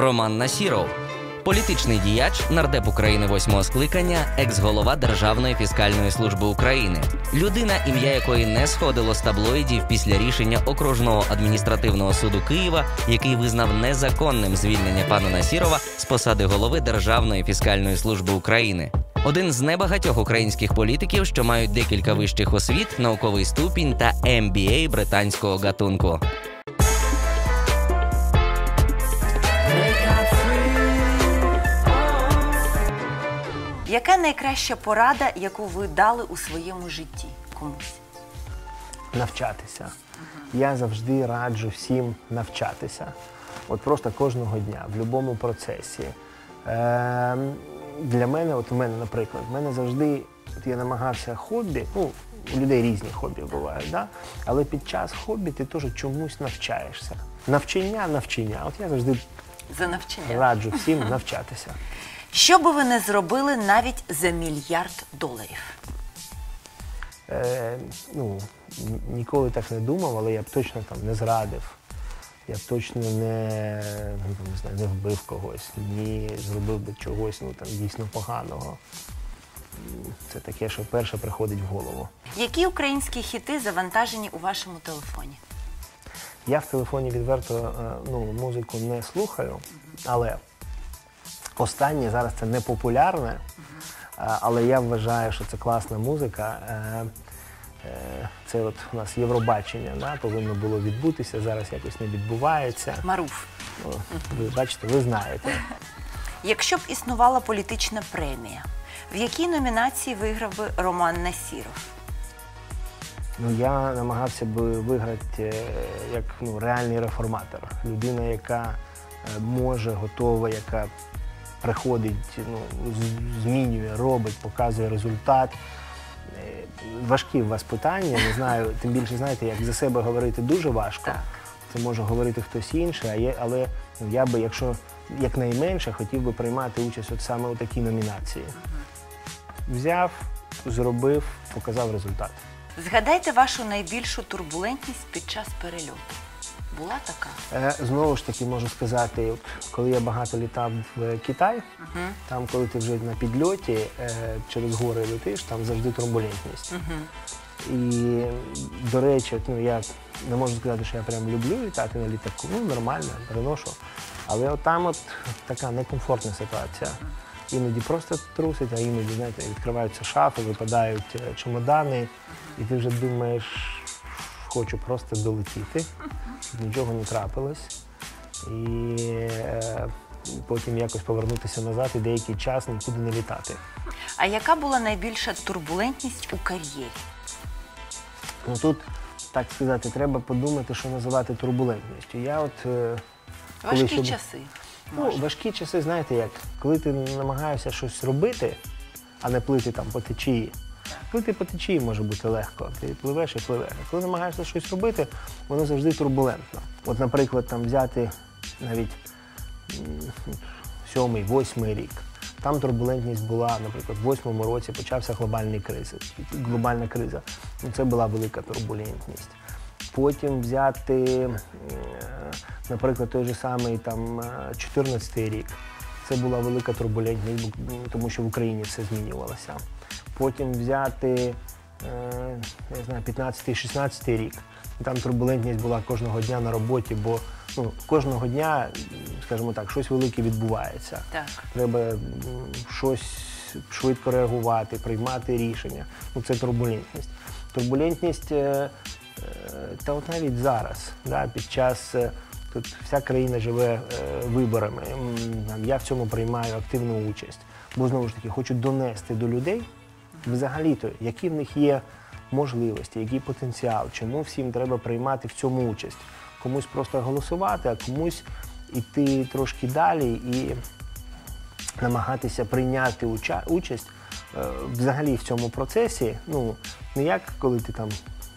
Роман Насіров. Політичний діяч, нардеп України восьмого скликання, екс-голова Державної фіскальної служби України, людина, ім'я якої не сходило з таблоїдів після рішення окружного адміністративного суду Києва, який визнав незаконним звільнення пана Насірова з посади голови Державної фіскальної служби України. Один з небагатьох українських політиків, що мають декілька вищих освіт, науковий ступінь та MBA британського гатунку. Яка найкраща порада, яку ви дали у своєму житті комусь? навчатися. Я завжди раджу всім навчатися. От просто кожного дня, в будь-якому процесі. Е, для мене, от у мене, наприклад, в мене завжди от я намагався хобі, ну, у людей різні хобі бувають, да? але під час хобі ти теж чомусь навчаєшся. Навчання, навчання. От я завжди За навчання. раджу всім навчатися. Що би ви не зробили навіть за мільярд доларів? Е, ну, ніколи так не думав, але я б точно там не зрадив. Я б точно не, ну, не, знаю, не вбив когось, ні зробив би чогось ну, там, дійсно поганого. Це таке, що перше приходить в голову. Які українські хіти завантажені у вашому телефоні? Я в телефоні відверто е, ну, музику не слухаю, але останнє зараз це не популярне, але я вважаю, що це класна музика. Е, е, Це от у нас Євробачення да, повинно було відбутися, зараз якось не відбувається. Маруф. Ви бачите, ви знаєте. Якщо б існувала політична премія, в якій номінації виграв би Роман Насіров? Ну, я намагався би виграти е, як ну, реальний реформатор. Людина, яка може, готова, яка приходить, ну, змінює, робить, показує результат. Е, Важкі у вас питання, не знаю, тим більше, знаєте, як за себе говорити дуже важко. Так. Це може говорити хтось інший, а є, але ну, я би, якщо якнайменше, хотів би приймати участь от саме у такій номінації. Взяв, зробив, показав результат. Згадайте вашу найбільшу турбулентність під час перельоту. Була така? Е, Знову ж таки можу сказати, коли я багато літав в Китай, там, коли ти вже на підльоті е, через гори летиш, там завжди турбулентність. І, до речі, ну, я не можу сказати, що я прям люблю літати на літаку, ну нормально, переношу. Але от там от така некомфортна ситуація. Іноді просто трусить, а іноді, знаєте, відкриваються шафи, випадають е, чемодани, і ти вже думаєш, хочу просто долетіти, нічого не трапилось. І е, потім якось повернутися назад і деякий час нікуди не літати. А яка була найбільша турбулентність у кар'єрі? Ну тут, так сказати, треба подумати, що називати турбулентністю. Я от е, коли Важкі ще бу- часи. Ну, важкі часи, знаєте як, коли ти намагаєшся щось робити, а не плити там по течії. Плити по течії може бути легко. Ти пливеш і пливеш. А коли намагаєшся щось робити, воно завжди турбулентно. От, наприклад, там взяти навіть сьомий, восьмий рік. Там турбулентність була, наприклад, в восьмому році почався глобальний кризи, глобальна криза. Ну, Це була велика турбулентність. Потім взяти, е, наприклад, той же самий там 14-й рік. Це була велика турбулентність, тому що в Україні все змінювалося. Потім взяти, е, не знаю, 15-16 рік. Там турбулентність була кожного дня на роботі, бо ну, кожного дня, скажімо так, щось велике відбувається. Так. Треба щось швидко реагувати, приймати рішення. Ну, це турбулентність. Турбулентність, е, е, та от навіть зараз, да, під час тут вся країна живе е, виборами. Я в цьому приймаю активну участь. Бо знову ж таки хочу донести до людей взагалі-то, які в них є можливості, який потенціал, чому всім треба приймати в цьому участь. Комусь просто голосувати, а комусь іти трошки далі і намагатися прийняти уча- участь е, взагалі в цьому процесі. Ну, не як коли ти там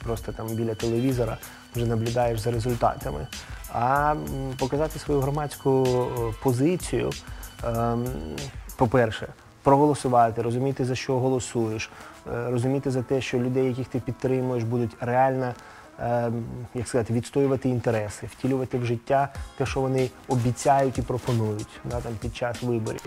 просто там біля телевізора вже наблюдаєш за результатами, а показати свою громадську е, позицію. Ем, По-перше, проголосувати, розуміти, за що голосуєш, е, розуміти за те, що людей, яких ти підтримуєш, будуть реально е, як сказати, відстоювати інтереси, втілювати в життя те, що вони обіцяють і пропонують да, там, під час виборів.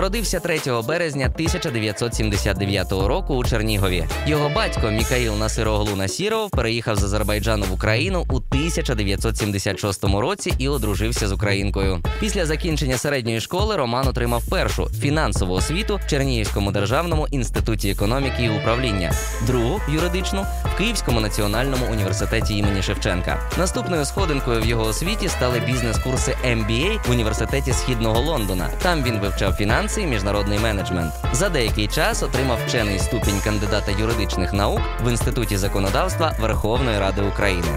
Народився 3 березня 1979 року у Чернігові. Його батько Мікаїл Насироглу Насіров переїхав з Азербайджану в Україну у 1976 році і одружився з українкою. Після закінчення середньої школи Роман отримав першу фінансову освіту в Чернігівському державному інституті економіки і управління, другу юридичну Київському національному університеті імені Шевченка. Наступною сходинкою в його освіті стали бізнес-курси MBA в університеті Східного Лондона. Там він вивчав фінанси і міжнародний менеджмент. За деякий час отримав вчений ступінь кандидата юридичних наук в інституті законодавства Верховної Ради України.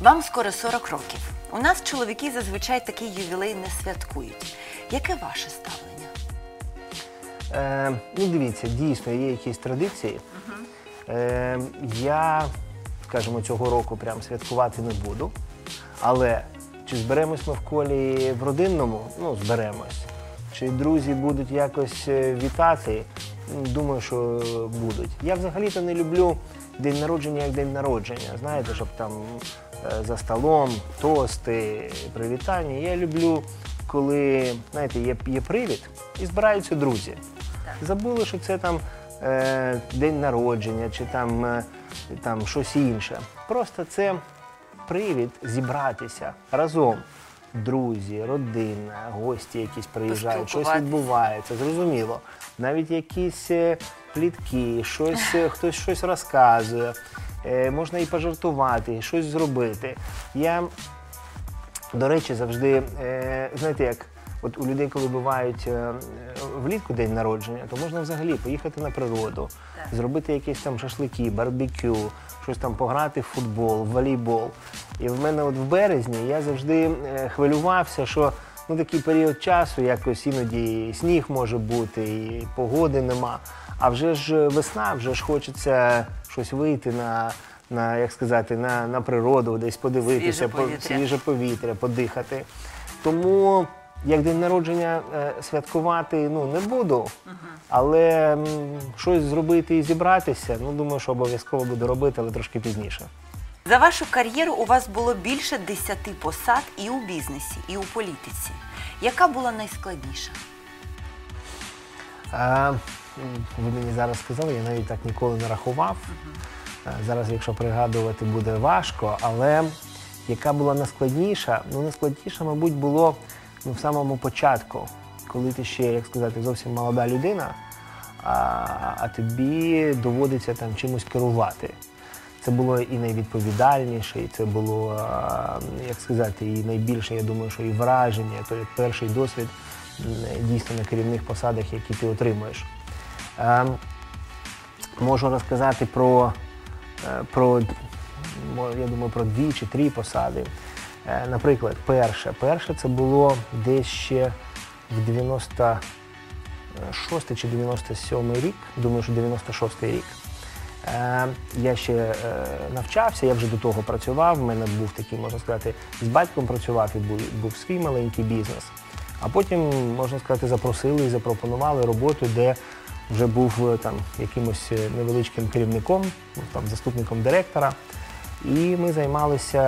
Вам скоро 40 років. У нас чоловіки зазвичай такий ювілей не святкують. Яке ваше ставлення? Е, ну, дивіться, дійсно є якісь традиції. Е, я, скажімо, цього року прям святкувати не буду. Але чи зберемось ми в колі в родинному? Ну, зберемось. Чи друзі будуть якось е, вітати? Думаю, що будуть. Я взагалі-то не люблю день народження як день народження. Знаєте, щоб там е, за столом, тости, привітання. Я люблю, коли знаєте, є, є привід і збираються друзі. Забули, що це там е, день народження чи там, е, там щось інше. Просто це привід зібратися разом. Друзі, родина, гості якісь приїжджають, щось відбувається, зрозуміло. Навіть якісь е, плітки, щось, е, хтось щось розказує, е, можна і пожартувати, щось зробити. Я до речі, завжди, е, знаєте, як от у людей, коли бувають е, влітку день народження, то можна взагалі поїхати на природу, зробити якісь там шашлики, барбекю, щось там пограти в футбол, в волейбол. І в мене от в березні я завжди е, хвилювався, що ну такий період часу, якось іноді і сніг може бути, і погоди нема. А вже ж весна, вже ж хочеться щось вийти на. На як сказати, на, на природу, десь подивитися, Свіже по- повітря. свіже повітря, подихати. Тому як день народження е, святкувати ну, не буду, але м, щось зробити і зібратися, ну думаю, що обов'язково буду робити, але трошки пізніше. За вашу кар'єру у вас було більше 10 посад і у бізнесі, і у політиці. Яка була найскладніша? А, ви мені зараз сказали, я навіть так ніколи не рахував. А, Зараз, якщо пригадувати, буде важко, але яка була найскладніша? Ну, найскладніше, мабуть, було ну, в самому початку, коли ти ще, як сказати, зовсім молода людина, а, а тобі доводиться там чимось керувати. Це було і найвідповідальніше, і це було, як сказати, і найбільше, я думаю, що і враження, той перший досвід дійсно на керівних посадах, які ти отримуєш. Ем, можу розказати про, е, про я думаю, про дві чи три посади. Е, Наприклад, перше. Перше це було десь ще в 96 чи 97 рік, думаю, що 96 рік. Е, Я ще е, навчався, я вже до того працював. В мене був такий, можна сказати, з батьком працював і був, був свій маленький бізнес. А потім, можна сказати, запросили і запропонували роботу, де вже був е, там якимось е, невеличким керівником, ну, там, заступником директора. І ми займалися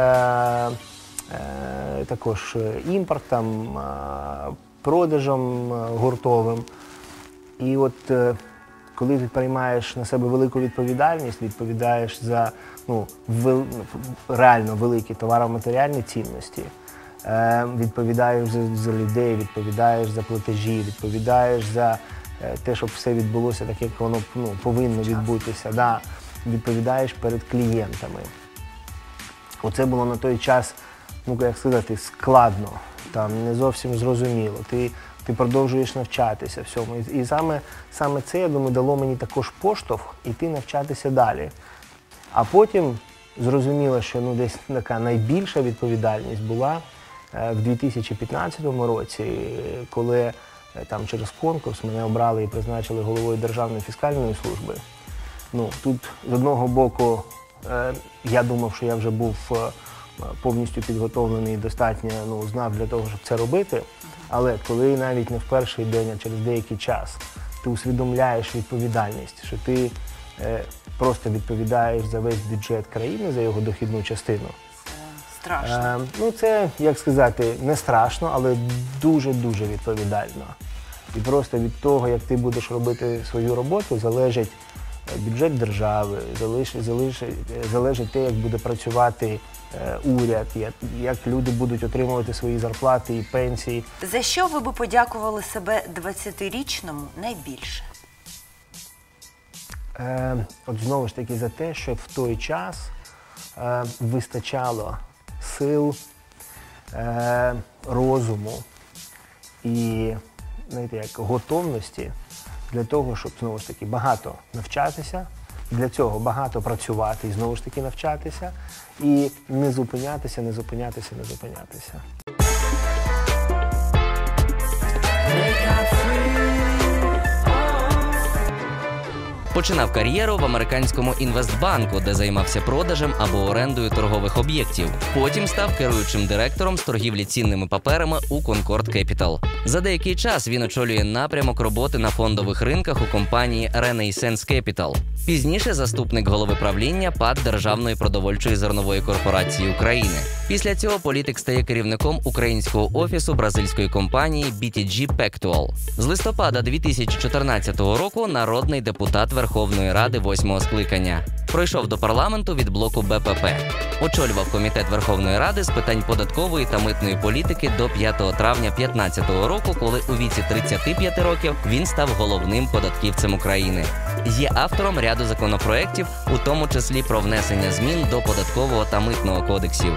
е, також е, імпортом, е, продажем гуртовим. І от е, коли ти приймаєш на себе велику відповідальність, відповідаєш за ну, вел- реально великі товаро-матеріальні цінності, е, відповідаєш за, за людей, відповідаєш за платежі, відповідаєш за те, щоб все відбулося так, як воно ну, повинно відбутися. Да, відповідаєш перед клієнтами. Оце було на той час, ну як сказати, складно, там не зовсім зрозуміло. Ти, ти продовжуєш навчатися всьому. І, і саме, саме це, я думаю, дало мені також поштовх іти навчатися далі. А потім зрозуміло, що ну, десь така найбільша відповідальність була е, в 2015 році, коли е, там через конкурс мене обрали і призначили головою Державної фіскальної служби. Ну, тут з одного боку, е, я думав, що я вже був е, повністю підготовлений і достатньо ну, знав для того, щоб це робити. Але коли навіть не в перший день, а через деякий час ти усвідомляєш відповідальність, що ти е, просто відповідаєш за весь бюджет країни, за його дохідну частину. Страшно. Е, ну, це, як сказати, не страшно, але дуже-дуже відповідально. І просто від того, як ти будеш робити свою роботу, залежить е, бюджет держави, залежить, залежить, залежить те, як буде працювати е, уряд, як, як люди будуть отримувати свої зарплати і пенсії. За що ви би подякували себе 20-річному найбільше? Е, от знову ж таки за те, що в той час е, вистачало сил, е, розуму і знаєте, як готовності для того, щоб знову ж таки багато навчатися, для цього багато працювати і знову ж таки навчатися, і не зупинятися, не зупинятися, не зупинятися. Починав кар'єру в американському інвестбанку, де займався продажем або орендою торгових об'єктів. Потім став керуючим директором з торгівлі цінними паперами у Concord Capital. За деякий час він очолює напрямок роботи на фондових ринках у компанії Renaissance Capital. Пізніше заступник голови правління ПАД Державної продовольчої зернової корпорації України. Після цього політик стає керівником українського офісу бразильської компанії BTG Pactual. З листопада 2014 року народний депутат Верховної Ради восьмого скликання. Пройшов до парламенту від блоку БПП. Очолював комітет Верховної Ради з питань податкової та митної політики до 5 травня 2015 року, коли у віці 35 років він став головним податківцем України. Є автором ряду законопроєктів, у тому числі про внесення змін до податкового та митного кодексів.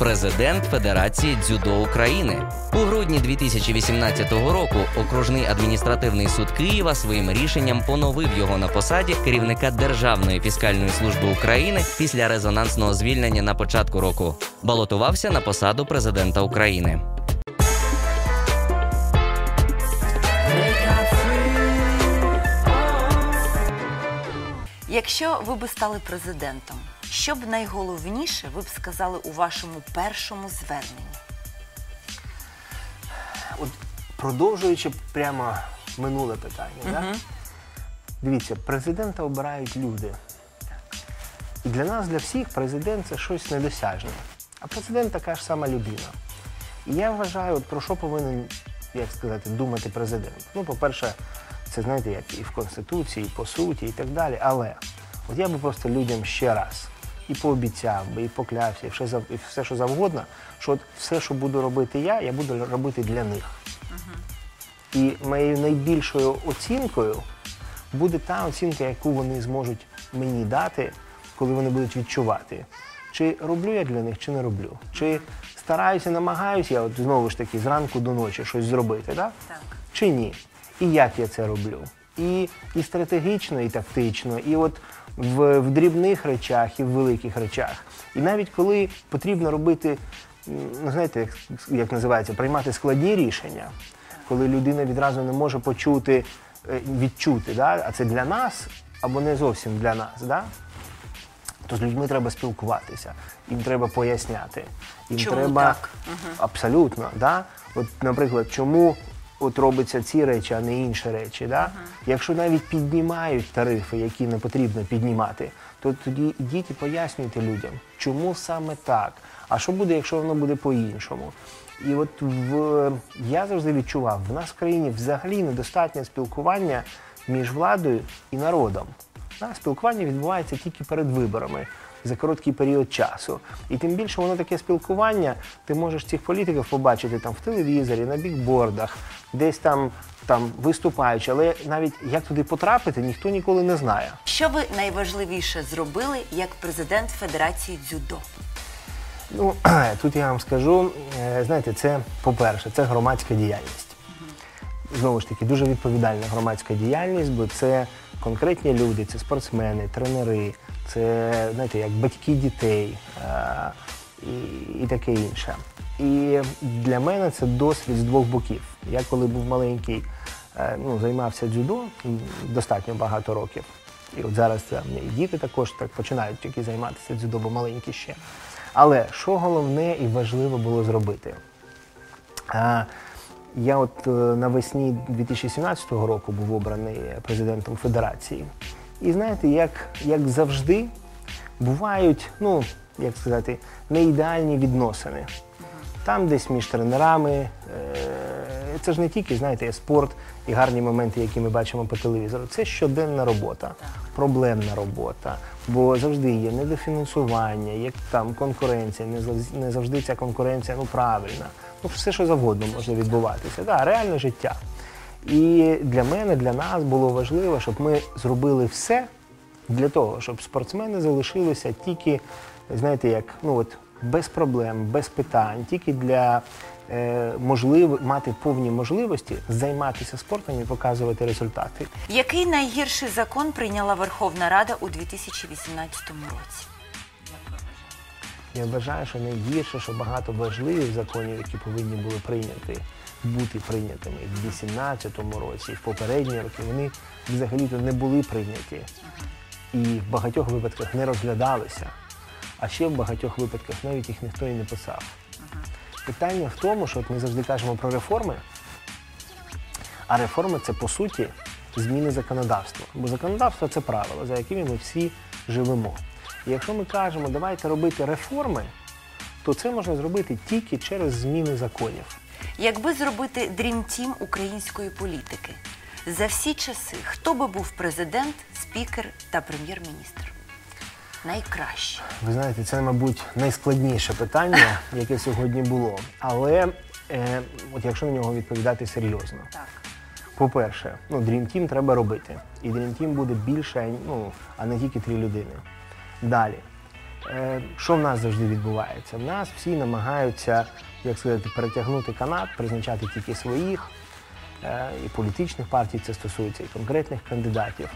Президент Федерації дзюдо України у грудні 2018 року окружний адміністративний суд Києва своїм рішенням поновив його на посаді керівника Державної фіскальної служби України після резонансного звільнення на початку року. Балотувався на посаду президента України. Якщо ви би стали президентом, що б найголовніше ви б сказали у вашому першому зверненні? От продовжуючи прямо минуле питання, да? дивіться, президента обирають люди. І для нас, для всіх, президент це щось недосяжне. А президент така ж сама людина. І я вважаю, от про що повинен, як сказати, думати президент. Ну, по-перше, це знаєте, як і в Конституції, і по суті, і так далі. Але от я би просто людям ще раз і пообіцяв би, і поклявся, і все, і все що завгодно, що от все, що буду робити я, я буду робити для них. І моєю найбільшою оцінкою буде та оцінка, яку вони зможуть мені дати, коли вони будуть відчувати, чи роблю я для них, чи не роблю. Чи стараюся, намагаюся я от знову ж таки зранку до ночі щось зробити, да? Так. чи ні? І як я це роблю? І, і стратегічно, і тактично, і от в, в дрібних речах, і в великих речах. І навіть коли потрібно робити, ну знаєте, як, як називається, приймати складні рішення, коли людина відразу не може почути, е, відчути, да? а це для нас або не зовсім для нас. Да? То з людьми треба спілкуватися, їм треба поясняти. Їм Чому треба так? абсолютно. Да? От, наприклад, чому от робиться ці речі, а не інші речі? Да? Якщо навіть піднімають тарифи, які не потрібно піднімати, то тоді ідіть і пояснюйте людям, чому саме так. А що буде, якщо воно буде по-іншому? І от в, я завжди відчував, в нас в країні взагалі недостатнє спілкування між владою і народом. Да, Спілкування відбувається тільки перед виборами за короткий період часу. І тим більше воно таке спілкування, ти можеш цих політиків побачити там в телевізорі, на бікбордах, десь там, там виступаючи. Але навіть як туди потрапити, ніхто ніколи не знає. Що ви найважливіше зробили як президент Федерації дзюдо? Ну, тут я вам скажу, е, знаєте, це, по-перше, це громадська діяльність. Знову ж таки, дуже відповідальна громадська діяльність, бо це конкретні люди, це спортсмени, тренери, це знаєте, як батьки дітей е, і, і таке інше. І для мене це досвід з двох боків. Я коли був маленький, е, ну, займався дзюдо достатньо багато років. І от зараз це і діти також так починають тільки займатися дзюдо, бо маленькі ще. Але що головне і важливо було зробити? А, я от е, навесні 2017 року був обраний президентом Федерації. І знаєте, як, як завжди, бувають, ну, як сказати, не ідеальні відносини. Там десь між тренерами. Е, це ж не тільки, знаєте, є спорт і гарні моменти, які ми бачимо по телевізору. Це щоденна робота, проблемна робота. Бо завжди є недофінансування, є там конкуренція, не завжди ця конкуренція ну, правильна. Ну, все, що завгодно може відбуватися. Да, реальне життя. І для мене, для нас було важливо, щоб ми зробили все для того, щоб спортсмени залишилися тільки, знаєте, як ну от без проблем, без питань, тільки для е, можливо мати повні можливості займатися спортом і показувати результати. Який найгірший закон прийняла Верховна Рада у 2018 році? Я вважаю, що найгірше, що багато важливих законів, які повинні були прийняти, бути прийнятими в 2018 році, і в попередні роки, вони взагалі-то не були прийняті. І в багатьох випадках не розглядалися, а ще в багатьох випадках навіть їх ніхто і не писав. Питання в тому, що от ми завжди кажемо про реформи, а реформи це по суті зміни законодавства. Бо законодавство це правила, за якими ми всі живемо. І якщо ми кажемо, давайте робити реформи, то це можна зробити тільки через зміни законів. Якби зробити дрім-тім української політики, за всі часи хто би був президент, спікер та прем'єр-міністр? Найкраще. Ви знаєте, це, мабуть, найскладніше питання, яке сьогодні було. Але е, от якщо на нього відповідати серйозно, Так. по-перше, ну, Dream Team треба робити. І Dream Team буде більше, ну, а не тільки три людини. Далі. Е, що в нас завжди відбувається? В нас всі намагаються, як сказати, перетягнути канат, призначати тільки своїх. Е, і політичних партій це стосується, і конкретних кандидатів.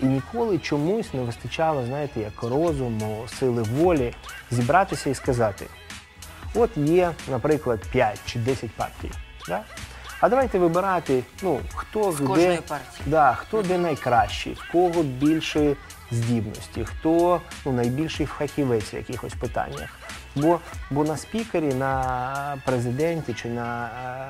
І ніколи чомусь не вистачало, знаєте, як розуму, сили волі зібратися і сказати: от є, наприклад, 5 чи 10 партій. Да? А давайте вибирати, ну, хто З де, партії. Да, хто де найкращий, в кого більше здібності, хто ну, найбільший фахівець в якихось питаннях. Бо, бо на спікері, на президенті чи на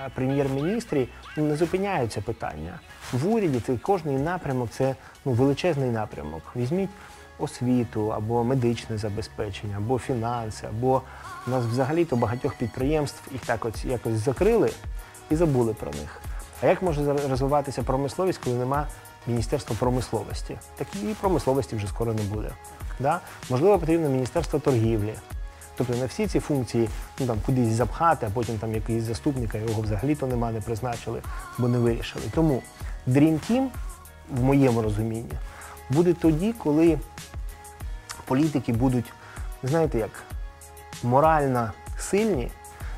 е, прем'єр-міністрі не зупиняються питання. В уряді це кожний напрямок це ну, величезний напрямок. Візьміть освіту або медичне забезпечення, або фінанси, або у нас взагалі-то багатьох підприємств їх так от якось закрили і забули про них. А як може розвиватися промисловість, коли нема Міністерства промисловості? Так промисловості вже скоро не буде. Да? Можливо, потрібно Міністерство торгівлі. Тобто не всі ці функції ну, там, кудись запхати, а потім там якийсь заступника, його взагалі-то нема, не призначили, бо не вирішили. Тому Dream Team, в моєму розумінні, буде тоді, коли політики будуть, знаєте як, морально сильні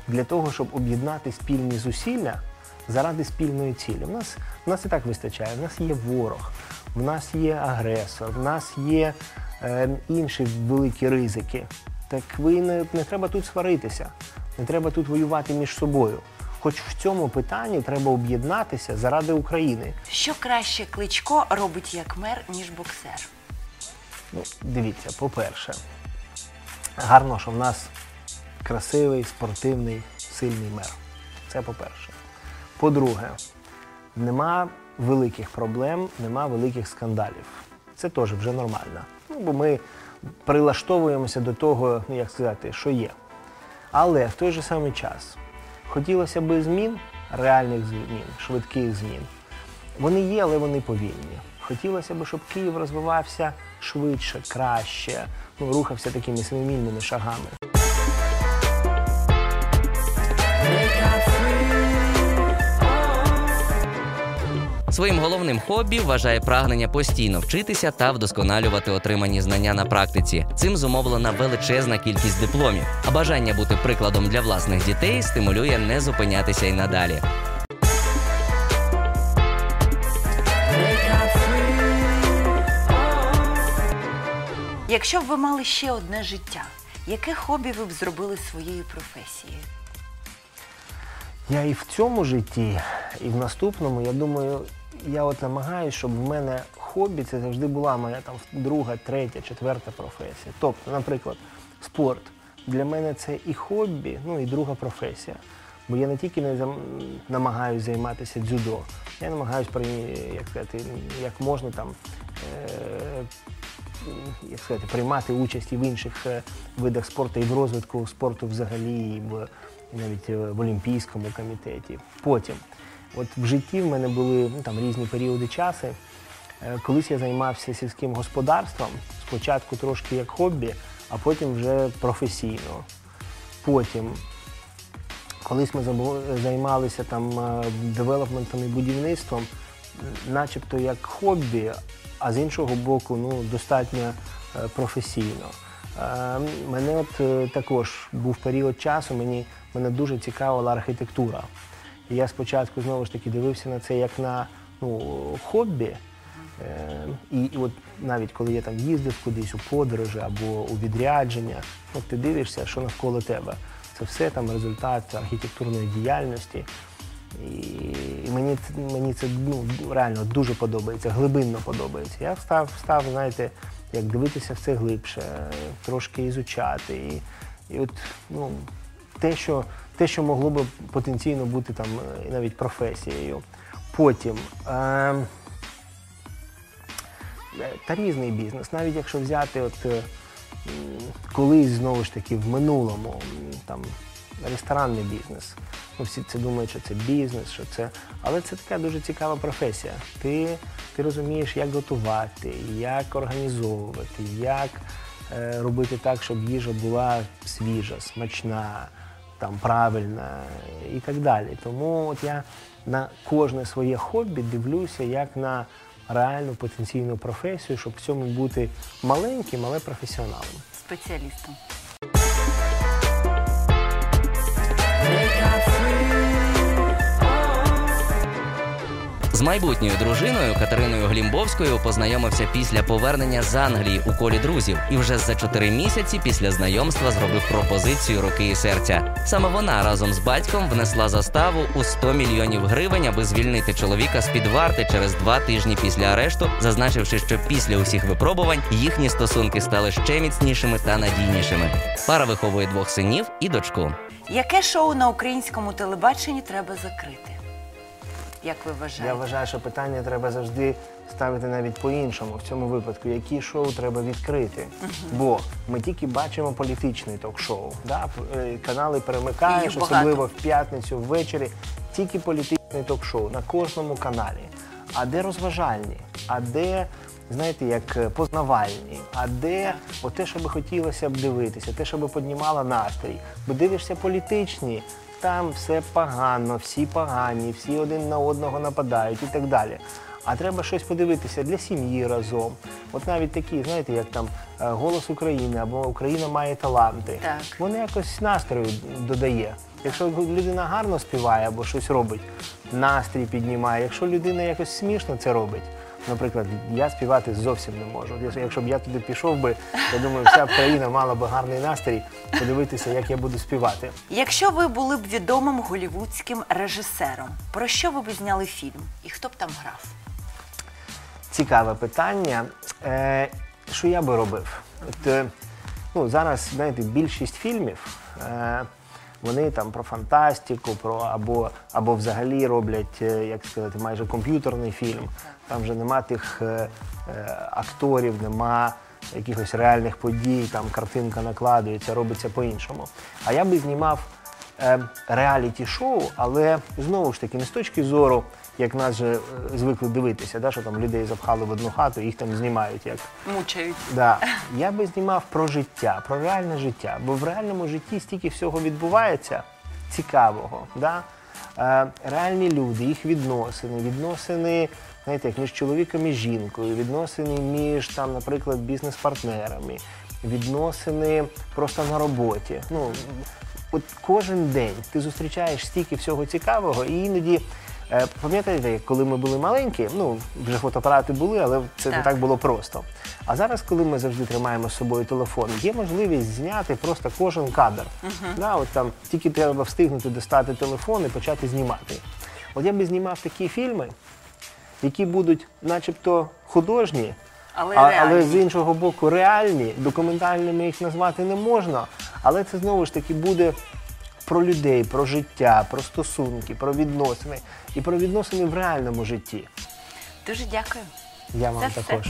для того, щоб об'єднати спільні зусилля заради спільної цілі. У нас, в нас і так вистачає. В нас є ворог, в нас є агресор, в нас є е, інші великі ризики. Так ви не, не треба тут сваритися, не треба тут воювати між собою. Хоч в цьому питанні треба об'єднатися заради України. Що краще кличко робить як мер, ніж боксер? Ну, дивіться, по-перше, гарно, що в нас красивий, спортивний, сильний мер. Це по-перше. По-друге, нема великих проблем, нема великих скандалів. Це теж вже нормально. Ну, бо ми прилаштовуємося до того, ну як сказати, що є. Але в той же самий час хотілося би змін, реальних змін, швидких змін. Вони є, але вони повільні. Хотілося б, щоб Київ розвивався швидше, краще, ну, рухався такими семимільними шагами. Своїм головним хобі вважає прагнення постійно вчитися та вдосконалювати отримані знання на практиці. Цим зумовлена величезна кількість дипломів. А бажання бути прикладом для власних дітей стимулює не зупинятися й надалі. Якщо б ви мали ще одне життя, яке хобі ви б зробили своєю професією? Я і в цьому житті, і в наступному, я думаю, я от намагаюся, щоб в мене хобі це завжди була моя там друга, третя, четверта професія. Тобто, наприклад, спорт. для мене це і хобі, ну і друга професія. Бо я не тільки не зам... намагаюся займатися дзюдо, я намагаюся як сказати, як можна там. Е... Як сказати, приймати участь і в інших е, видах спорту, і в розвитку спорту взагалі, і в навіть е, в Олімпійському комітеті. Потім, от в житті в мене були ну, там різні періоди часу. Е, Колись я займався сільським господарством, спочатку трошки як хобі, а потім вже професійно. Потім, колись ми займалися там е, девелопментом і будівництвом, начебто як хобі, а з іншого боку, ну, достатньо е, професійно. Мене от також був період часу, мені мене дуже цікавила архітектура. І я спочатку знову ж таки дивився на це як на ну, хобі. Е, і, і от навіть коли я там їздив кудись у подорожі або у відрядження, от ти дивишся, що навколо тебе. Це все там результат архітектурної діяльності. І, мені, мені це ну, реально дуже подобається, глибинно подобається. Я став, став, знаєте, як дивитися в це глибше, трошки ізучати. І, і от, ну, те, що, те, що могло би потенційно бути там е, навіть професією. Потім. Е, та різний бізнес. Навіть якщо взяти, от е, колись знову ж таки в минулому там ресторанний бізнес. Ну, всі це думають, що це бізнес, що це. Але це така дуже цікава професія. Ти, ти розумієш, як готувати, як організовувати, як е, робити так, щоб їжа була свіжа, смачна, там правильно і так далі. Тому от я на кожне своє хобі дивлюся як на реальну потенційну професію, щоб в цьому бути маленьким, але професіоналом. Спеціалістом. З майбутньою дружиною Катериною Глімбовською познайомився після повернення з Англії у колі друзів, і вже за чотири місяці після знайомства зробив пропозицію руки і серця. Саме вона разом з батьком внесла заставу у 100 мільйонів гривень, аби звільнити чоловіка з під варти через два тижні після арешту, зазначивши, що після усіх випробувань їхні стосунки стали ще міцнішими та надійнішими. Пара виховує двох синів і дочку. Яке шоу на українському телебаченні треба закрити? Як ви вважаєте? Я вважаю, що питання треба завжди ставити навіть по-іншому. В цьому випадку, які шоу треба відкрити. Бо ми тільки бачимо політичний ток-шоу. Да? Е, Канали перемикаєш, Їх багато. особливо в п'ятницю ввечері. Тільки політичний ток-шоу на кожному каналі. А де розважальні? А де, знаєте, як е, познавальні? А де те, що би хотілося б дивитися, те, що би піднімало настрій? Бо дивишся політичні, там все погано, всі погані, всі один на одного нападають і так далі. А треба щось подивитися для сім'ї разом. От навіть такі, знаєте, як там е, Голос України або Україна має таланти. Так. Воно якось настрою додає. Якщо людина гарно співає або щось робить, настрій піднімає. Якщо людина якось смішно це робить. Наприклад, я співати зовсім не можу. Якщо- б я туди пішов би, я думаю, вся б країна мала б гарний настрій подивитися, як я буду співати. Якщо ви були б відомим голівудським режисером, про що ви б зняли фільм? І хто б там грав? Цікаве питання. Е, що я би робив? От, е, ну, зараз, знаєте, більшість фільмів, е, вони там про фантастику, про або, або взагалі роблять, е, як сказати, майже комп'ютерний фільм. Там вже нема тих е, е, акторів, нема якихось реальних подій, там картинка накладується, робиться по-іншому. А я би знімав е, реаліті-шоу, але знову ж таки не з точки зору, як нас же е, звикли дивитися, да, що там людей запхали в одну хату, їх там знімають як. Мучають. Да. Я би знімав про життя, про реальне життя. Бо в реальному житті стільки всього відбувається цікавого. Да? Е, реальні люди, їх відносини, відносини, знаєте, як між чоловіком і жінкою, відносини між там, наприклад, бізнес-партнерами, відносини просто на роботі. Ну, от кожен день ти зустрічаєш стільки всього цікавого, і іноді. Е, Пам'ятаєте, коли ми були маленькі, ну вже фотоапарати були, але це не Так. так було просто. А зараз, коли ми завжди тримаємо з собою телефон, є можливість зняти просто кожен кадр. Да, от там тільки треба встигнути достати телефон і почати знімати. От я би знімав такі фільми, які будуть, начебто, художні, Але а- але реальні. з іншого боку реальні, документальними їх назвати не можна. Але це знову ж таки буде про людей, про життя, про стосунки, про відносини і про відносини в реальному житті. Дуже дякую. Я вам все. також.